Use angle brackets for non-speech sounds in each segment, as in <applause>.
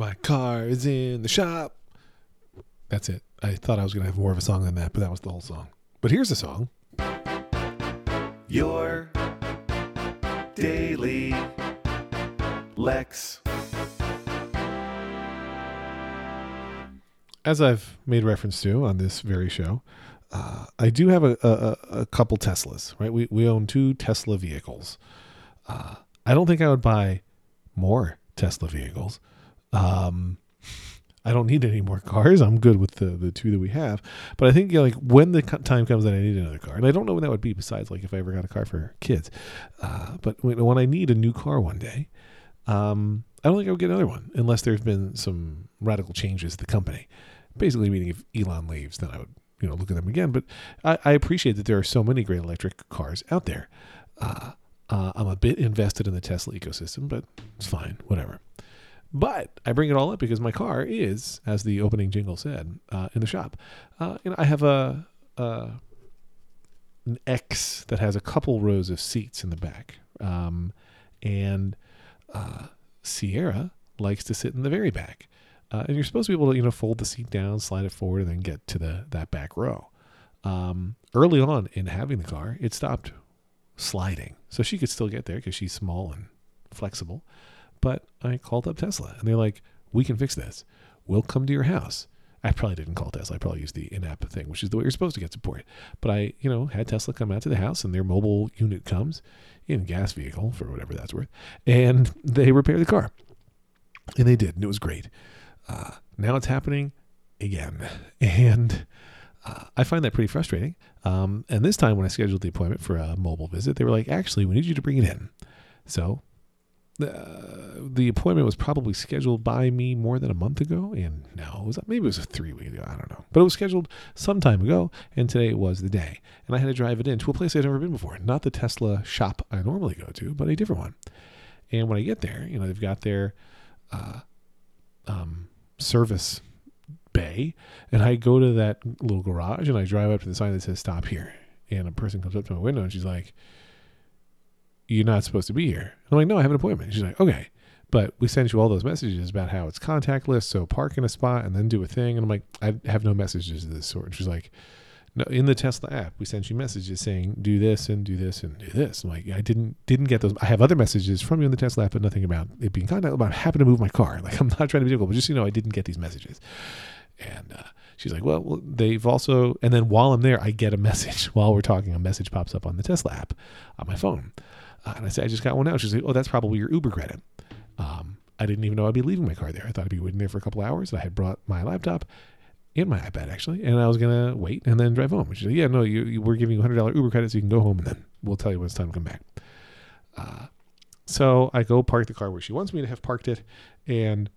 My car is in the shop. That's it. I thought I was going to have more of a song than that, but that was the whole song. But here's a song. Your daily Lex. As I've made reference to on this very show, uh, I do have a, a, a couple Teslas, right? We, we own two Tesla vehicles. Uh, I don't think I would buy more Tesla vehicles. Um, I don't need any more cars. I'm good with the, the two that we have. But I think you know, like when the time comes that I need another car, and I don't know when that would be. Besides, like if I ever got a car for kids, uh, but when, when I need a new car one day, um, I don't think I would get another one unless there's been some radical changes to the company. Basically, meaning if Elon leaves, then I would you know look at them again. But I, I appreciate that there are so many great electric cars out there. Uh, uh, I'm a bit invested in the Tesla ecosystem, but it's fine, whatever. But I bring it all up because my car is, as the opening jingle said, uh, in the shop. Uh, and I have a, a an X that has a couple rows of seats in the back, um, and uh, Sierra likes to sit in the very back. Uh, and you're supposed to be able to, you know, fold the seat down, slide it forward, and then get to the that back row. Um, early on in having the car, it stopped sliding, so she could still get there because she's small and flexible. But I called up Tesla and they're like, we can fix this. We'll come to your house. I probably didn't call Tesla. I probably used the in-app thing, which is the way you're supposed to get support. But I, you know, had Tesla come out to the house and their mobile unit comes in gas vehicle for whatever that's worth, and <laughs> they repair the car. And they did, and it was great. Uh, now it's happening again, <laughs> and uh, I find that pretty frustrating. Um, and this time, when I scheduled the appointment for a mobile visit, they were like, "Actually, we need you to bring it in." So uh, the appointment was probably scheduled by me more than a month ago, and no, was maybe it was a three week ago. I don't know, but it was scheduled some time ago, and today was the day, and I had to drive it in to a place I'd never been before, not the Tesla shop I normally go to, but a different one. And when I get there, you know, they've got their uh, um, service bay, and I go to that little garage, and I drive up to the sign that says "Stop here," and a person comes up to my window, and she's like you're not supposed to be here. I'm like, no, I have an appointment. She's like, okay. But we sent you all those messages about how it's contactless, so park in a spot and then do a thing. And I'm like, I have no messages of this sort. And she's like, no, in the Tesla app, we sent you messages saying do this and do this and do this. I'm like, I didn't didn't get those. I have other messages from you in the Tesla app, but nothing about it being contact about having to move my car. <laughs> Like I'm not trying to be difficult, but just you know, I didn't get these messages. And uh, she's like, well, they've also, and then while I'm there, I get a <laughs> message while we're talking. A message pops up on the Tesla app on my phone. Uh, and I said, I just got one out. She's like, oh, that's probably your Uber credit. Um, I didn't even know I'd be leaving my car there. I thought I'd be waiting there for a couple hours. I had brought my laptop and my iPad actually, and I was gonna wait and then drive home. She's like, yeah, no, you, you we're giving you hundred dollar Uber credit so you can go home, and then we'll tell you when it's time to come back. Uh, so I go park the car where she wants me to have parked it, and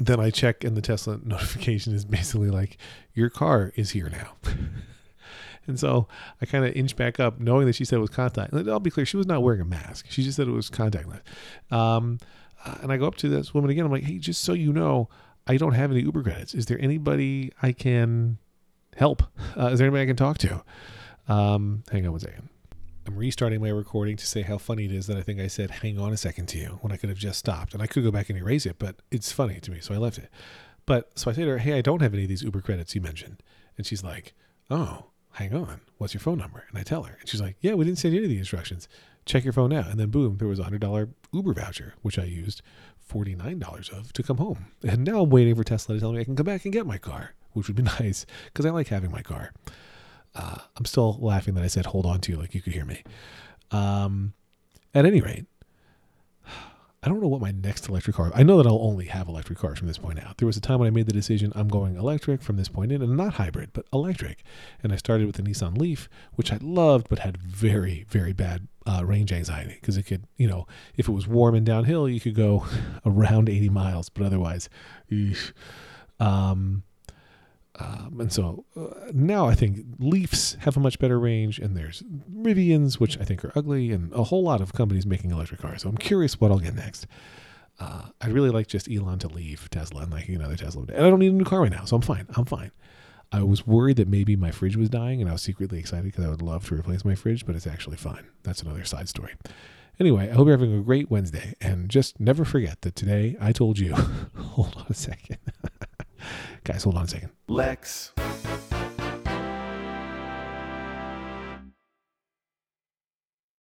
then I check, and the Tesla <laughs> notification is basically like, your car is here now. <laughs> And so I kind of inch back up, knowing that she said it was contact. And I'll be clear, she was not wearing a mask. She just said it was contactless. Um, uh, and I go up to this woman again. I'm like, hey, just so you know, I don't have any Uber credits. Is there anybody I can help? Uh, is there anybody I can talk to? Um, hang on one second. I'm restarting my recording to say how funny it is that I think I said, hang on a second to you when I could have just stopped. And I could go back and erase it, but it's funny to me. So I left it. But so I say to her, hey, I don't have any of these Uber credits you mentioned. And she's like, oh, hang on, what's your phone number? And I tell her, and she's like, yeah, we didn't send you any of the instructions. Check your phone now. And then boom, there was a hundred dollar Uber voucher, which I used forty nine dollars of to come home. And now I'm waiting for Tesla to tell me I can come back and get my car, which would be <laughs> nice because I like having my car. Uh, I'm still laughing that I said hold on to you like you could hear me. Um, at any rate, I don't know what my next electric car. I know that I'll only have electric cars from this point out. There was a time when I made the decision I'm going electric from this point in, and not hybrid, but electric. And I started with the Nissan Leaf, which I loved, but had very, very bad uh, range anxiety because it could, you know, if it was warm and downhill, you could go <laughs> around 80 miles, but otherwise, eesh. Um, um, and so uh, now I think Leafs have a much better range, and there's Rivians, which I think are ugly, and a whole lot of companies making electric cars. So I'm curious what I'll get next. Uh, I'd really like just Elon to leave Tesla and like another Tesla. And I don't need a new car right now, so I'm fine. I'm fine. I was worried that maybe my fridge was dying, and I was secretly excited because I would love to replace my fridge, but it's actually fine. That's another side story. Anyway, I hope you're having a great Wednesday, and just never forget that today I told you <laughs> hold on a second. <laughs> Guys, hold on a second. Lex.